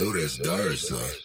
know that's dire side.